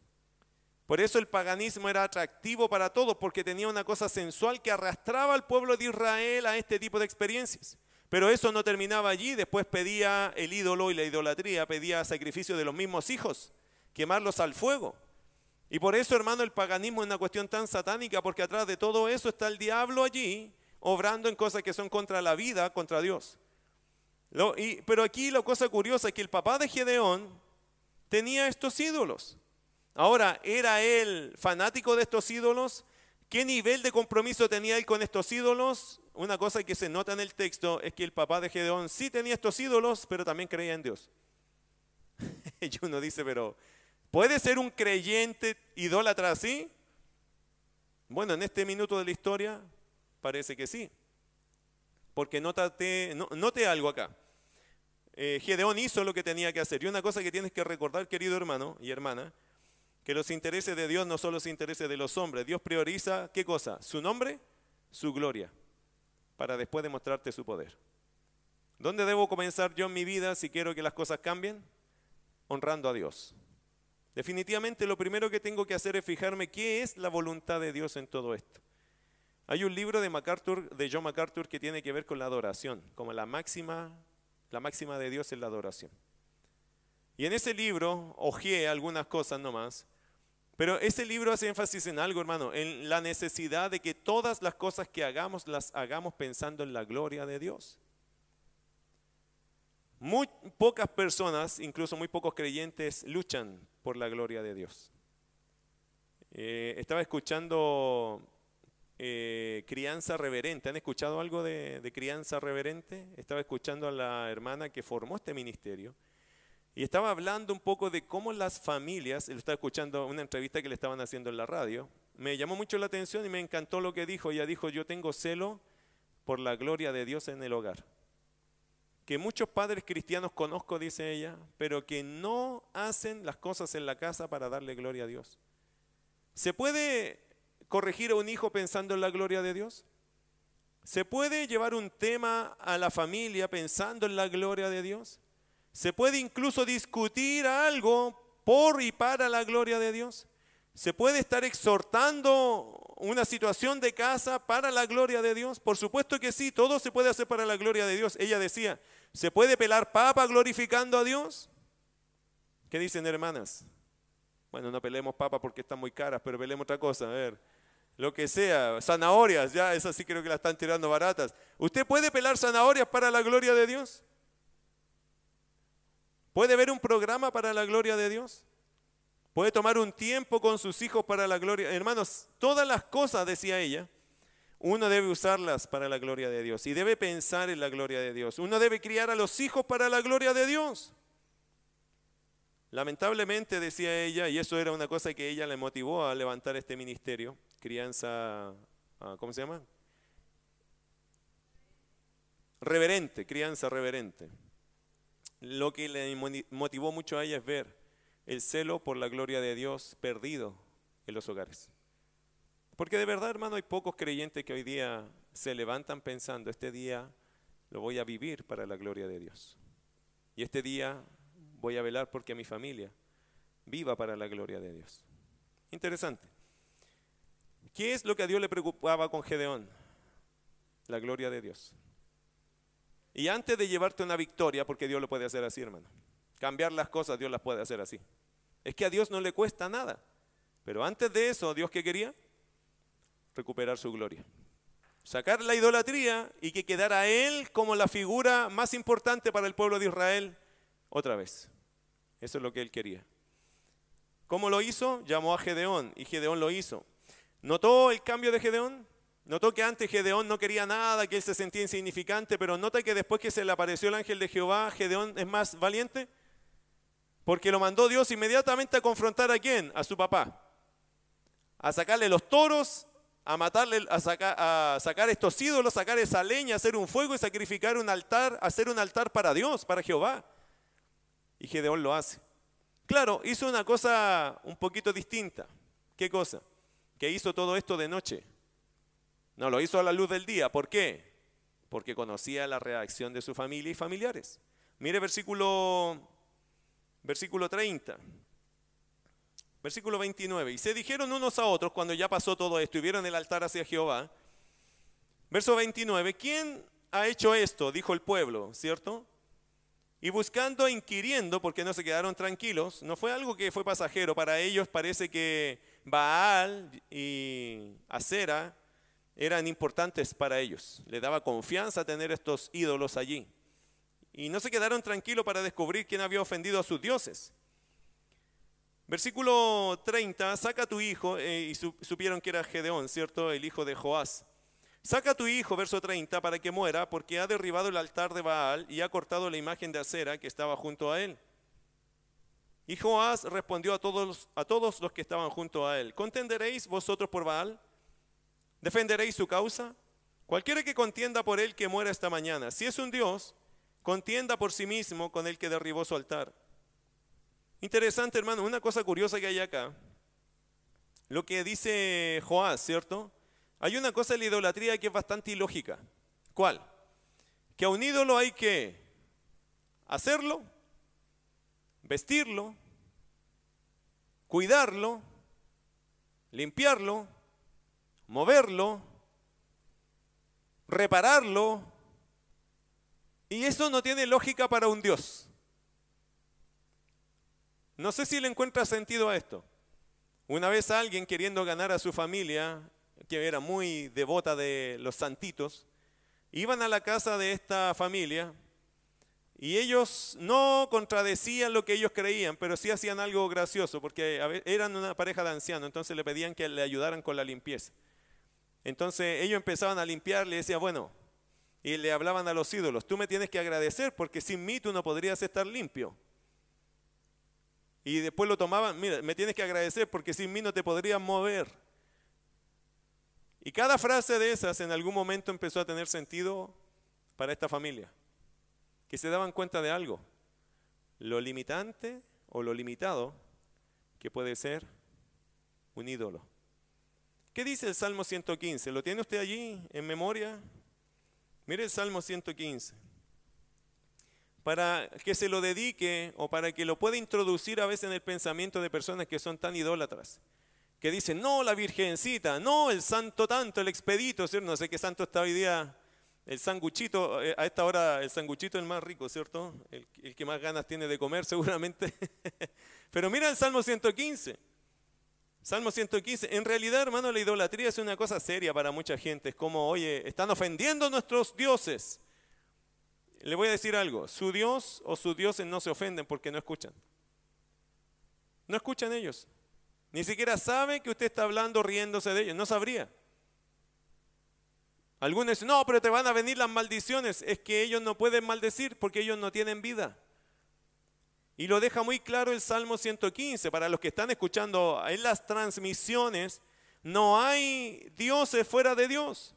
Por eso el paganismo era atractivo para todos, porque tenía una cosa sensual que arrastraba al pueblo de Israel a este tipo de experiencias. Pero eso no terminaba allí, después pedía el ídolo y la idolatría, pedía sacrificio de los mismos hijos, quemarlos al fuego. Y por eso, hermano, el paganismo es una cuestión tan satánica, porque atrás de todo eso está el diablo allí, obrando en cosas que son contra la vida, contra Dios. pero aquí la cosa curiosa es que el papá de Gedeón tenía estos ídolos. Ahora, ¿era él fanático de estos ídolos? ¿Qué nivel de compromiso tenía él con estos ídolos? Una cosa que se nota en el texto es que el papá de Gedeón sí tenía estos ídolos, pero también creía en Dios. <laughs> y uno dice, pero ¿puede ser un creyente idólatra así? Bueno, en este minuto de la historia parece que sí. Porque notate, note algo acá. Eh, Gedeón hizo lo que tenía que hacer. Y una cosa que tienes que recordar, querido hermano y hermana, que los intereses de Dios no son los intereses de los hombres. Dios prioriza, ¿qué cosa? Su nombre, su gloria, para después demostrarte su poder. ¿Dónde debo comenzar yo en mi vida si quiero que las cosas cambien? Honrando a Dios. Definitivamente lo primero que tengo que hacer es fijarme qué es la voluntad de Dios en todo esto. Hay un libro de MacArthur, de John MacArthur, que tiene que ver con la adoración, como la máxima, la máxima de Dios es la adoración. Y en ese libro ojeé algunas cosas nomás, pero ese libro hace énfasis en algo, hermano, en la necesidad de que todas las cosas que hagamos las hagamos pensando en la gloria de Dios. Muy pocas personas, incluso muy pocos creyentes, luchan por la gloria de Dios. Eh, estaba escuchando eh, crianza reverente. ¿Han escuchado algo de, crianza reverente? Estaba escuchando a la hermana que formó este ministerio y estaba hablando un poco de cómo las familias, estaba escuchando una entrevista que le estaban haciendo en la radio, me llamó mucho la atención y me encantó lo que dijo. Ella dijo, yo tengo celo por la gloria de Dios en el hogar. Que muchos padres cristianos conozco, dice ella, pero que no hacen las cosas en la casa para darle gloria a Dios. ¿Se puede corregir a un hijo pensando en la gloria de Dios? ¿Se puede llevar un tema a la familia pensando en la gloria de Dios? Se puede incluso discutir algo por y para la gloria de Dios. Se puede estar exhortando una situación de casa para la gloria de Dios. Por supuesto que sí, todo se puede hacer para la gloria de Dios. Ella decía, ¿se puede pelar papa glorificando a Dios? ¿Qué dicen hermanas? Bueno, no pelemos papa porque están muy caras, pero pelemos otra cosa. A ver, lo que sea, zanahorias, ya esas sí creo que las están tirando baratas. ¿Usted puede pelar zanahorias para la gloria de Dios? ¿Puede ver un programa para la gloria de Dios? ¿Puede tomar un tiempo con sus hijos para la gloria? Hermanos, todas las cosas, decía ella, uno debe usarlas para la gloria de Dios y debe pensar en la gloria de Dios. Uno debe criar a los hijos para la gloria de Dios. Lamentablemente, decía ella, y eso era una cosa que ella le motivó a levantar este ministerio, crianza, ah, ¿cómo se llama? Reverente, crianza reverente lo que le motivó mucho a ella es ver el celo por la gloria de Dios perdido en los hogares. Porque de verdad, hermano, hay pocos creyentes que hoy día se levantan pensando, este día lo voy a vivir para la gloria de Dios. Y este día voy a velar porque mi familia viva para la gloria de Dios. Interesante. ¿Qué es lo que a Dios le preocupaba con Gedeón? La gloria de Dios. Y antes de llevarte una victoria, porque Dios lo puede hacer así, hermano. Cambiar las cosas, Dios las puede hacer así. Es que a Dios no le cuesta nada. Pero antes de eso, ¿Dios qué quería? Recuperar su gloria. Sacar la idolatría y que quedara Él como la figura más importante para el pueblo de Israel otra vez. Eso es lo que Él quería. ¿Cómo lo hizo? Llamó a Gedeón y Gedeón lo hizo. ¿Notó el cambio de Gedeón? Notó que antes Gedeón no quería nada, que él se sentía insignificante, pero nota que después que se le apareció el ángel de Jehová, Gedeón es más valiente. Porque lo mandó Dios inmediatamente a confrontar a quién? A su papá. A sacarle los toros, a matarle, a, sacar, estos ídolos, sacar esa leña, hacer un fuego y sacrificar un altar, hacer un altar para Dios, para Jehová. Y Gedeón lo hace. Claro, hizo una cosa un poquito distinta. ¿Qué cosa? Que hizo todo esto de noche. No, lo hizo a la luz del día. ¿Por qué? Porque conocía la reacción de su familia y familiares. Mire versículo, versículo 30. Versículo 29. Y se dijeron unos a otros cuando ya pasó todo esto y vieron el altar hacia Jehová. Verso 29. ¿Quién ha hecho esto? Dijo el pueblo, ¿cierto? Y buscando, inquiriendo, porque no se quedaron tranquilos, no fue algo que fue pasajero. Para ellos parece que Baal y Acera eran importantes para ellos. Le daba confianza tener estos ídolos allí. Y no se quedaron tranquilos para descubrir quién había ofendido a sus dioses. Versículo 30, saca a tu hijo, eh, y supieron que era Gedeón, ¿cierto? El hijo de Joás. Saca a tu hijo, verso 30, para que muera, porque ha derribado el altar de Baal y ha cortado la imagen de acera que estaba junto a él. Y Joás respondió a todos, a todos los que estaban junto a él, ¿contenderéis vosotros por Baal? ¿Defenderéis su causa? Cualquiera que contienda por él que muera esta mañana. Si es un Dios, contienda por sí mismo con el que derribó su altar. Interesante, hermano, una cosa curiosa que hay acá. Lo que dice Joás, ¿cierto? Hay una cosa en la idolatría que es bastante ilógica. ¿Cuál? Que a un ídolo hay que hacerlo, vestirlo, cuidarlo, limpiarlo, moverlo, repararlo. Y eso no tiene lógica para un Dios. No sé si le encuentra sentido a esto. Una vez alguien queriendo ganar a su familia, que era muy devota de los santitos, iban a la casa de esta familia y ellos no contradecían lo que ellos creían, pero sí hacían algo gracioso, porque eran una pareja de ancianos, entonces le pedían que le ayudaran con la limpieza. Entonces ellos empezaban a limpiar, le decían, bueno, y le hablaban a los ídolos, tú me tienes que agradecer porque sin mí tú no podrías estar limpio. Y después lo tomaban, mira, me tienes que agradecer porque sin mí no te podrías mover. Y cada frase de esas en algún momento empezó a tener sentido para esta familia, que se daban cuenta de algo, lo limitante o lo limitado que puede ser un ídolo. ¿Qué dice el Salmo 115? ¿Lo tiene usted allí en memoria? Mire el Salmo 115 para que se lo dedique o para que lo pueda introducir a veces en el pensamiento de personas que son tan idólatras. Que dicen, no, la virgencita, no, el santo tanto, el expedito, ¿cierto? No sé qué santo está hoy día, el sanguchito, eh, a esta hora el sanguchito es el más rico, ¿cierto? El, el que más ganas tiene de comer <laughs> seguramente. Pero mira el Salmo 115. Salmo 115. En realidad, hermano, la idolatría es una cosa seria para mucha gente. Es como, oye, están ofendiendo a nuestros dioses. Le voy a decir algo, su Dios o sus dioses no se ofenden porque no escuchan. No escuchan ellos. Ni siquiera sabe que usted está hablando riéndose de ellos, no sabría. Algunos dicen, no, pero te van a venir las maldiciones. Es que ellos no pueden maldecir porque ellos no tienen vida. Y lo deja muy claro el Salmo 115. Para los que están escuchando en las transmisiones, no hay dioses fuera de Dios.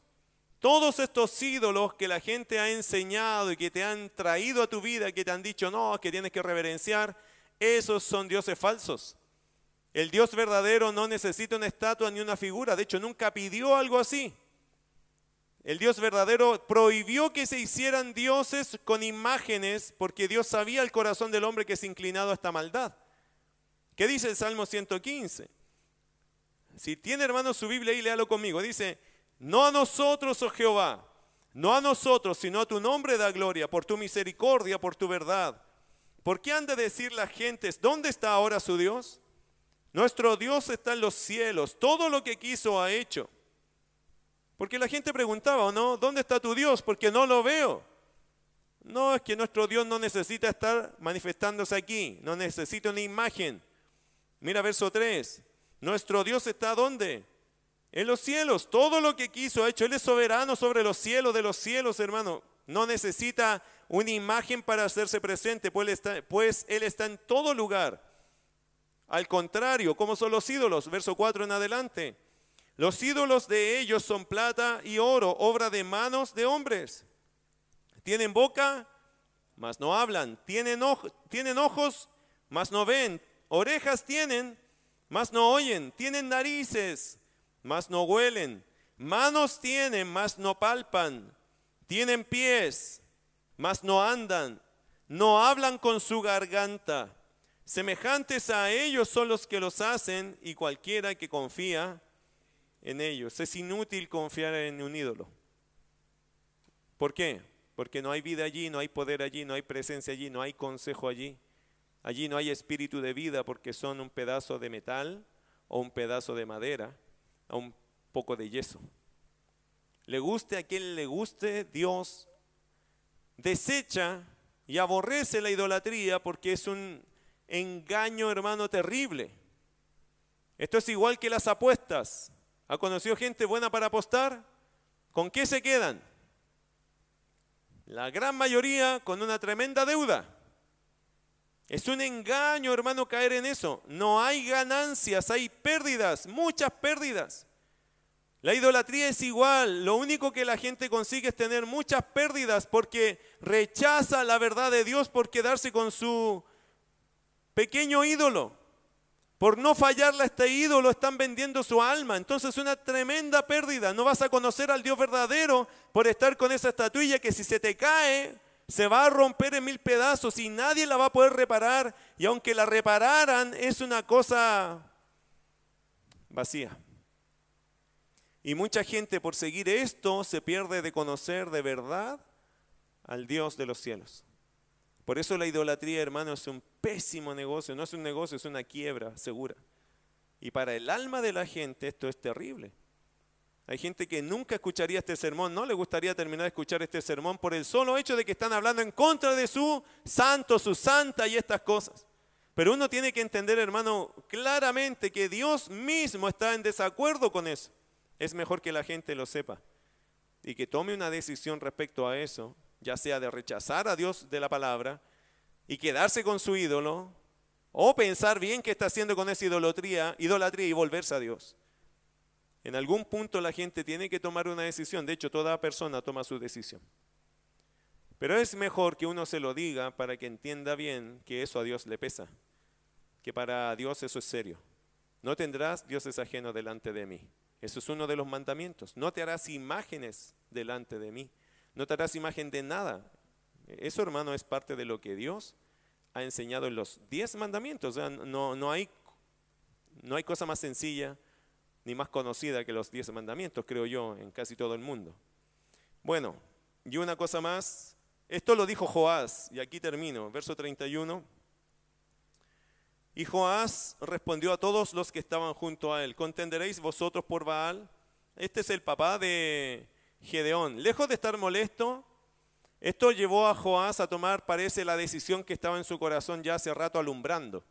Todos estos ídolos que la gente ha enseñado y que te han traído a tu vida, que te han dicho, no, que tienes que reverenciar, esos son dioses falsos. El Dios verdadero no necesita una estatua ni una figura, de hecho nunca pidió algo así. El Dios verdadero prohibió que se hicieran dioses con imágenes porque Dios sabía el corazón del hombre que es inclinado a esta maldad. ¿Qué dice el Salmo 115? Si tiene hermano su Biblia ahí, léalo conmigo. Dice, no a nosotros, oh Jehová, no a nosotros, sino a tu nombre da gloria, por tu misericordia, por tu verdad. ¿Por qué han de decir las gentes, ¿dónde está ahora su Dios? Nuestro Dios está en los cielos, todo lo que quiso ha hecho. Porque la gente preguntaba, ¿o no? ¿Dónde está tu Dios? Porque no lo veo. No, es que nuestro Dios no necesita estar manifestándose aquí, no necesita una imagen. Mira verso 3. Nuestro Dios está ¿dónde? En los cielos, todo lo que quiso ha hecho. Él es soberano sobre los cielos de los cielos, hermano. No necesita una imagen para hacerse presente, pues él, está, pues él está en todo lugar. Al contrario, ¿cómo son los ídolos? Verso 4 en adelante. Los ídolos de ellos son plata y oro, obra de manos de hombres. Tienen boca, mas no hablan. Tienen, ojos, mas no ven. Orejas tienen, mas no oyen. Tienen narices, mas no huelen. Manos tienen, mas no palpan. Tienen pies, mas no andan. No hablan con su garganta. Semejantes a ellos son los que los hacen y cualquiera que confía en ellos. Es inútil confiar en un ídolo. ¿Por qué? Porque no hay vida allí, no hay poder allí, no hay presencia allí, no hay consejo allí. Allí no hay espíritu de vida porque son un pedazo de metal o un pedazo de madera o un poco de yeso. Le guste a quien le guste, Dios desecha y aborrece la idolatría porque es un engaño, hermano, terrible. Esto es igual que las apuestas. ¿Ha conocido gente buena para apostar? ¿Con qué se quedan? La gran mayoría con una tremenda deuda. Es un engaño, hermano, caer en eso. No hay ganancias, hay pérdidas, muchas pérdidas. La idolatría es igual, lo único que la gente consigue es tener muchas pérdidas porque rechaza la verdad de Dios por quedarse con su pequeño ídolo. Por no fallarle a este ídolo están vendiendo su alma. Entonces es una tremenda pérdida. No vas a conocer al Dios verdadero por estar con esa estatuilla que si se te cae se va a romper en mil pedazos y nadie la va a poder reparar. Y aunque la repararan es una cosa vacía. Y mucha gente por seguir esto se pierde de conocer de verdad al Dios de los cielos. Por eso la idolatría, hermano, es un pésimo negocio. No es un negocio, es una quiebra segura. Y para el alma de la gente esto es terrible. Hay gente que nunca escucharía este sermón, no le gustaría terminar de escuchar este sermón por el solo hecho de que están hablando en contra de su santo, su santa y estas cosas. Pero uno tiene que entender, hermano, claramente que Dios mismo está en desacuerdo con eso. Es mejor que la gente lo sepa y que tome una decisión respecto a eso ya sea de rechazar a Dios de la palabra y quedarse con su ídolo, o pensar bien qué está haciendo con esa idolatría, idolatría y volverse a Dios. En algún punto la gente tiene que tomar una decisión, de hecho toda persona toma su decisión. Pero es mejor que uno se lo diga para que entienda bien que eso a Dios le pesa, que para Dios eso es serio. No tendrás dioses ajenos delante de mí. Eso es uno de los mandamientos. No te harás imágenes delante de mí. No te harás imagen de nada. Eso, hermano, es parte de lo que Dios ha enseñado en los diez mandamientos. no, no, hay, no hay cosa más sencilla ni más conocida que los diez mandamientos, creo yo, en casi todo el mundo. Bueno, y una cosa más. Esto lo dijo Joás, y aquí termino, verso 31. Y Joás respondió a todos los que estaban junto a él, ¿contenderéis vosotros por Baal? Este es el papá de, Gedeón. Lejos de estar molesto, esto llevó a Joás a tomar, parece, la decisión que estaba en su corazón ya hace rato alumbrando.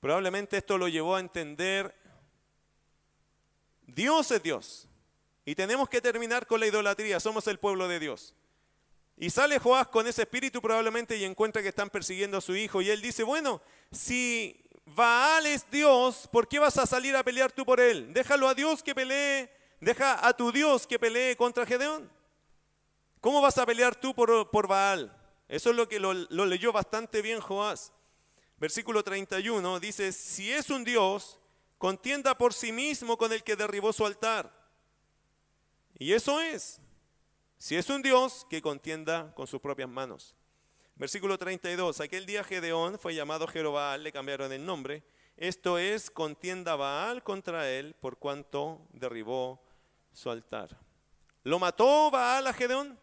Probablemente esto lo llevó a entender, Dios es Dios. Y tenemos que terminar con la idolatría, somos el pueblo de Dios. Y sale Joás con ese espíritu probablemente y encuentra que están persiguiendo a su hijo. Y él dice, bueno, si Baal es Dios, ¿por qué vas a salir a pelear tú por él? Déjalo a Dios que pelee Deja a tu Dios que pelee contra Gedeón. ¿Cómo vas a pelear tú por, por Baal? Eso es lo que lo, lo leyó bastante bien Joás. Versículo 31 dice, si es un Dios, contienda por sí mismo con el que derribó su altar. Y eso es. Si es un Dios, que contienda con sus propias manos. Versículo 32. Aquel día Gedeón fue llamado Jerobal, le cambiaron el nombre. Esto es, contienda Baal contra él por cuanto derribó su altar. ¿Lo mató Baal a Gedeón?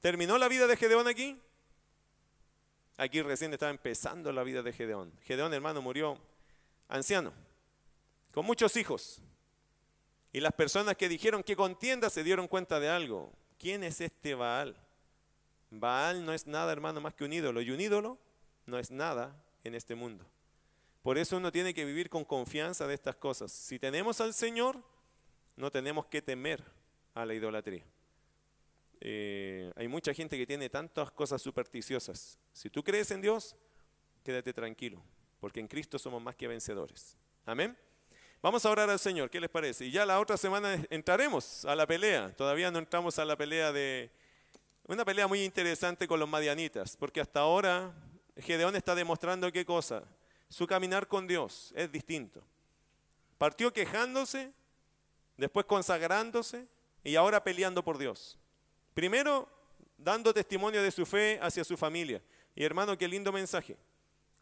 ¿Terminó la vida de Gedeón aquí? Aquí recién estaba empezando la vida de Gedeón. Gedeón, hermano, murió anciano, con muchos hijos. Y las personas que dijeron que contienda se dieron cuenta de algo. ¿Quién es este Baal? Baal no es nada, hermano, más que un ídolo. Y un ídolo no es nada en este mundo. Por eso uno tiene que vivir con confianza de estas cosas. Si tenemos al Señor, no tenemos que temer a la idolatría. Eh, hay mucha gente que tiene tantas cosas supersticiosas. Si tú crees en Dios, quédate tranquilo, porque en Cristo somos más que vencedores. Amén. Vamos a orar al Señor, ¿qué les parece? Y ya la otra semana entraremos a la pelea. Todavía no entramos a la pelea de... Una pelea muy interesante con los madianitas, porque hasta ahora Gedeón está demostrando qué cosa su caminar con Dios es distinto. Partió quejándose, después consagrándose y ahora peleando por Dios. Primero, dando testimonio de su fe hacia su familia. Y hermano, qué lindo mensaje.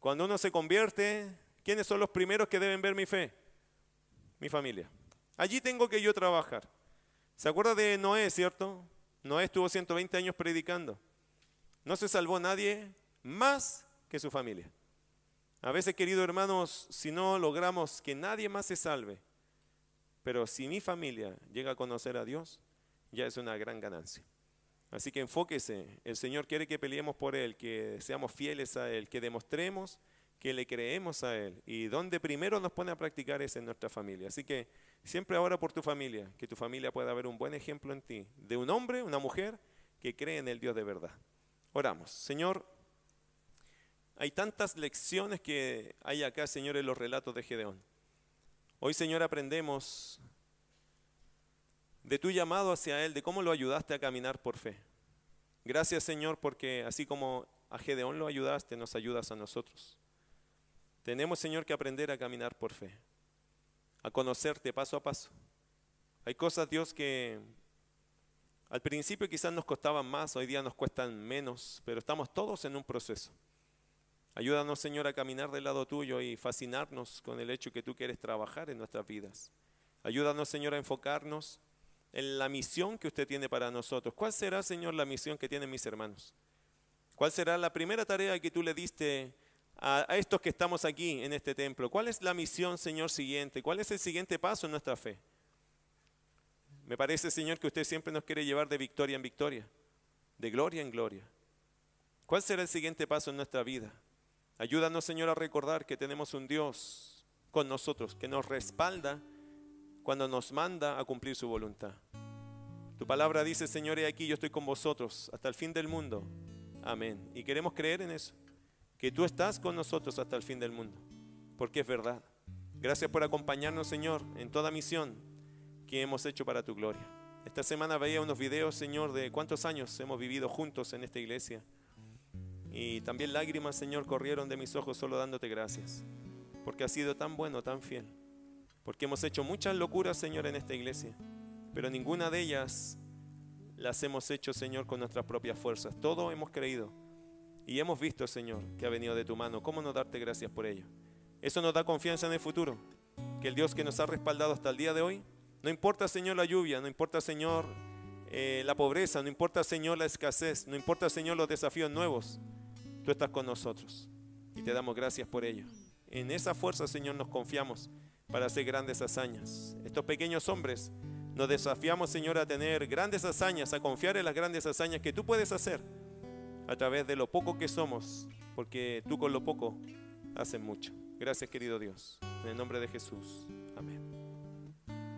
Cuando uno se convierte, ¿quiénes son los primeros que deben ver mi fe? Mi familia. Allí tengo que yo trabajar. ¿Se acuerda de Noé, cierto? Noé estuvo 120 años predicando. No se salvó nadie más que su familia. A veces, queridos hermanos, si no logramos que nadie más se salve, pero si mi familia llega a conocer a Dios, ya es una gran ganancia. Así que enfóquese, el Señor quiere que peleemos por Él, que seamos fieles a Él, que demostremos que le creemos a Él. Y donde primero nos pone a practicar es en nuestra familia. Así que siempre ahora por tu familia, que tu familia pueda ver un buen ejemplo en ti, de un hombre, una mujer que cree en el Dios de verdad. Oramos. Señor, hay tantas lecciones que hay acá, Señor, en los relatos de Gedeón. Hoy, Señor, aprendemos de tu llamado hacia Él, de cómo lo ayudaste a caminar por fe. Gracias, Señor, porque así como a Gedeón lo ayudaste, nos ayudas a nosotros. Tenemos, Señor, que aprender a caminar por fe, a conocerte paso a paso. Hay cosas, Dios, que al principio quizás nos costaban más, hoy día nos cuestan menos, pero estamos todos en un proceso. Ayúdanos, Señor, a caminar del lado tuyo y fascinarnos con el hecho que tú quieres trabajar en nuestras vidas. Ayúdanos, Señor, a enfocarnos en la misión que usted tiene para nosotros. ¿Cuál será, Señor, la misión que tienen mis hermanos? ¿Cuál será la primera tarea que tú le diste a, estos que estamos aquí en este templo? ¿Cuál es la misión, Señor, siguiente? ¿Cuál es el siguiente paso en nuestra fe? Me parece, Señor, que usted siempre nos quiere llevar de victoria en victoria, de gloria en gloria. ¿Cuál será el siguiente paso en nuestra vida? Ayúdanos, Señor, a recordar que tenemos un Dios con nosotros, que nos respalda cuando nos manda a cumplir su voluntad. Tu palabra dice, Señor, he aquí yo estoy con vosotros hasta el fin del mundo. Amén. Y queremos creer en eso, que tú estás con nosotros hasta el fin del mundo, porque es verdad. Gracias por acompañarnos, Señor, en toda misión que hemos hecho para tu gloria. Esta semana veía unos videos, Señor, de cuántos años hemos vivido juntos en esta iglesia. Y también lágrimas, Señor, corrieron de mis ojos solo dándote gracias, porque has sido tan bueno, tan fiel. Porque hemos hecho muchas locuras, Señor, en esta iglesia, pero ninguna de ellas las hemos hecho, Señor, con nuestras propias fuerzas. Todo hemos creído y hemos visto, Señor, que ha venido de tu mano. ¿Cómo no darte gracias por ello? Eso nos da confianza en el futuro, que el Dios que nos ha respaldado hasta el día de hoy, no importa, Señor, la lluvia, no importa, Señor, eh, la pobreza, no importa, Señor, la escasez, no importa, Señor, los desafíos nuevos, tú estás con nosotros y te damos gracias por ello. En esa fuerza, Señor, nos confiamos para hacer grandes hazañas. Estos pequeños hombres nos desafiamos, Señor, a tener grandes hazañas, a confiar en las grandes hazañas que tú puedes hacer a través de lo poco que somos, porque tú con lo poco haces mucho. Gracias, querido Dios. En el nombre de Jesús. Amén.